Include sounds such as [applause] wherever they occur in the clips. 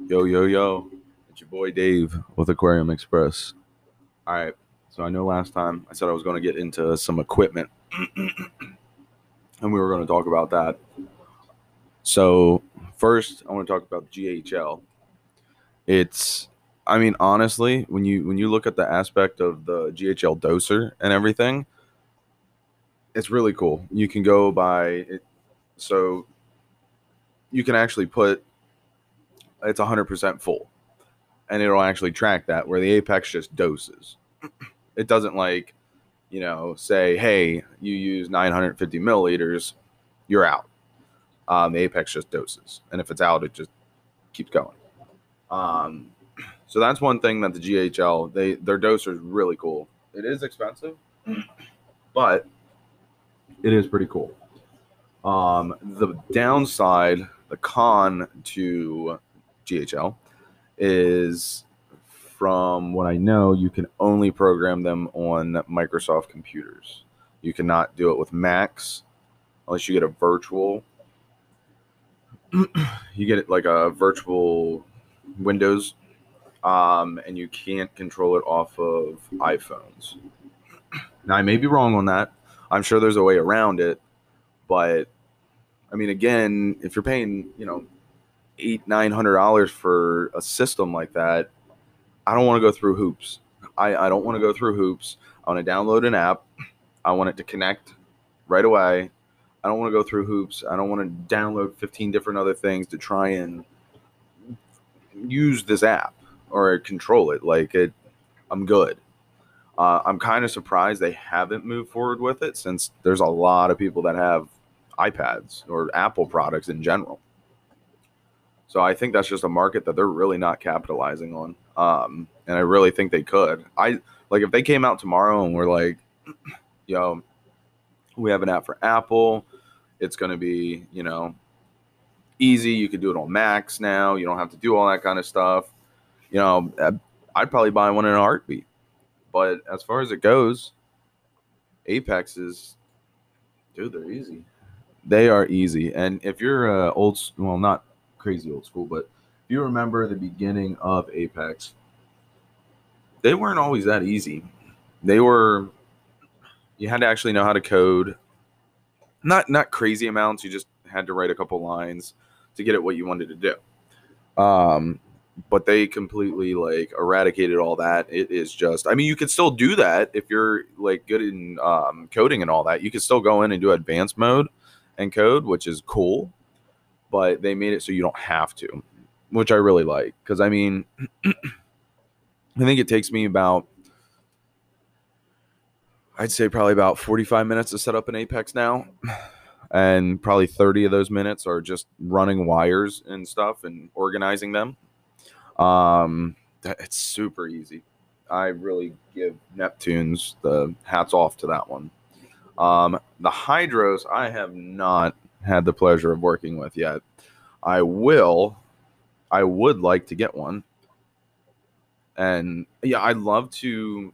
Yo, yo, yo. It's your boy Dave with Aquarium Express. All right. So I know last time I said I was going to get into some equipment [clears throat] and we were going to talk about that. So, first, I want to talk about GHL. It's I mean honestly, when you when you look at the aspect of the GHL doser and everything, it's really cool. You can go by it so you can actually put it's 100% full. And it'll actually track that where the apex just doses. [clears throat] It doesn't like you know say hey you use 950 milliliters you're out. Um, the apex just doses. And if it's out it just keeps going. Um, [clears throat] so that's one thing that the ghl they their doser is really cool. It is expensive [clears throat] but it is pretty cool. Um, the downside the con to GHL is from what I know, you can only program them on Microsoft computers. You cannot do it with Macs unless you get a virtual. [clears throat] you get it like a virtual Windows, um, and you can't control it off of iPhones. [clears throat] Now, I may be wrong on that. I'm sure there's a way around it, but I mean, again, if you're paying, you know, eight nine hundred dollars for a system like that i don't want to go through hoops. I, I don't want to go through hoops. I want to download an app. I want it to connect right away. I don't want to go through hoops. I don't want to download 15 different other things to try and use this app or control it. Like it i'm good. Uh, i'm kind of surprised they haven't moved forward with it since there's a lot of people that have ipads or apple products in general so I think that's just a market that they're really not capitalizing on. Um, and I really think they could. I like if they came out tomorrow and we're like, [clears throat] yo, we have an app for Apple. It's going to be, you know, easy. You can do it on Macs now. You don't have to do all that kind of stuff. You know, I'd probably buy one in a heartbeat. But as far as it goes, Apex is, dude, they're easy. They are easy. And if you're uh, old, well, not crazy old school, but if you remember the beginning of Apex, they weren't always that easy. They were you had to actually know how to code. Not not crazy amounts, you just had to write a couple lines to get at what you wanted to do. Um but they completely like eradicated all that. It is just, I mean, you could still do that if you're like good in um, coding and all that. You could still go in and do advanced mode and code, which is cool but they made it so you don't have to, which I really like. Because I mean, [clears throat] I think it takes me about, I'd say probably about 45 minutes to set up an Apex now. And probably 30 of those minutes are just running wires and stuff and organizing them. Um, it's super easy. I really give Neptunes the hats off to that one. Um, the Hydros, I have not had the pleasure of working with yet. I will. I would like to get one. And yeah, I'd love to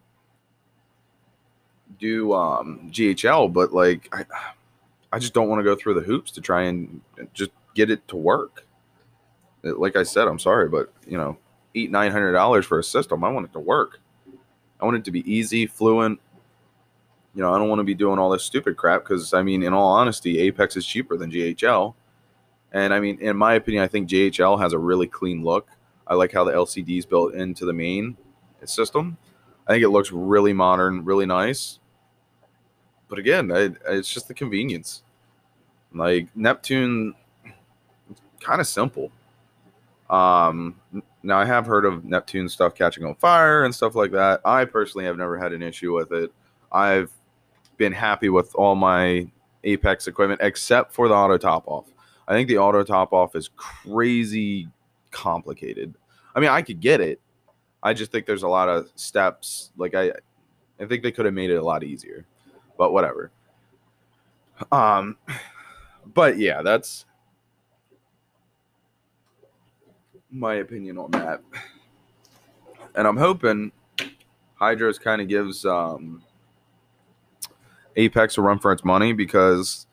do um, GHL, but like I, I just don't want to go through the hoops to try and just get it to work. Like I said, I'm sorry, but you know, eight nine hundred dollars for a system. I want it to work. I want it to be easy, fluent, you know, I don't want to be doing all this stupid crap because I mean, in all honesty, Apex is cheaper than GHL. And I mean, in my opinion, I think GHL has a really clean look. I like how the LCD is built into the main system. I think it looks really modern, really nice. But again, I, it's just the convenience. Like Neptune, kind of simple. Um, now I have heard of Neptune stuff catching on fire and stuff like that. I personally have never had an issue with it. I've been happy with all my Apex equipment except for the auto top off. I think the auto top off is crazy complicated. I mean, I could get it. I just think there's a lot of steps. Like I, I think they could have made it a lot easier, but whatever. Um, but yeah, that's my opinion on that. And I'm hoping Hydros kind of gives um Apex will run for its money because,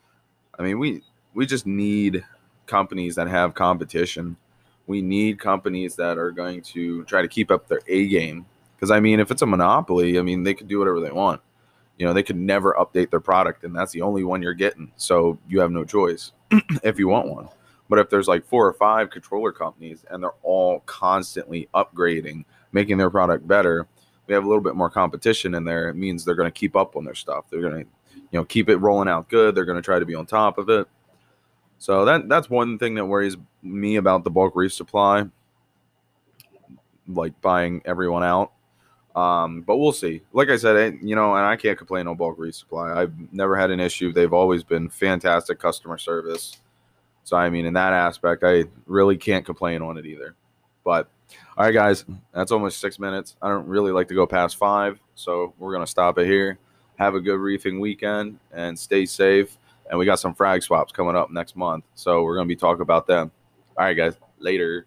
I mean, we we just need companies that have competition. We need companies that are going to try to keep up their A game. Because I mean, if it's a monopoly, I mean, they could do whatever they want. You know, they could never update their product, and that's the only one you're getting. So you have no choice [clears throat] if you want one. But if there's like four or five controller companies and they're all constantly upgrading, making their product better, we have a little bit more competition in there. It means they're going to keep up on their stuff. They're going to, you know, keep it rolling out good. They're going to try to be on top of it. So that that's one thing that worries me about the Bulk Reef Supply, like buying everyone out. Um, but we'll see. Like I said, you know, and I can't complain on Bulk Reef Supply. I've never had an issue. They've always been fantastic customer service. So I mean, in that aspect, I really can't complain on it either. But all right, guys, that's almost six minutes. I don't really like to go past five, so we're gonna stop it here. Have a good reefing weekend and stay safe. And we got some frag swaps coming up next month, so we're gonna be talking about them. All right, guys, later.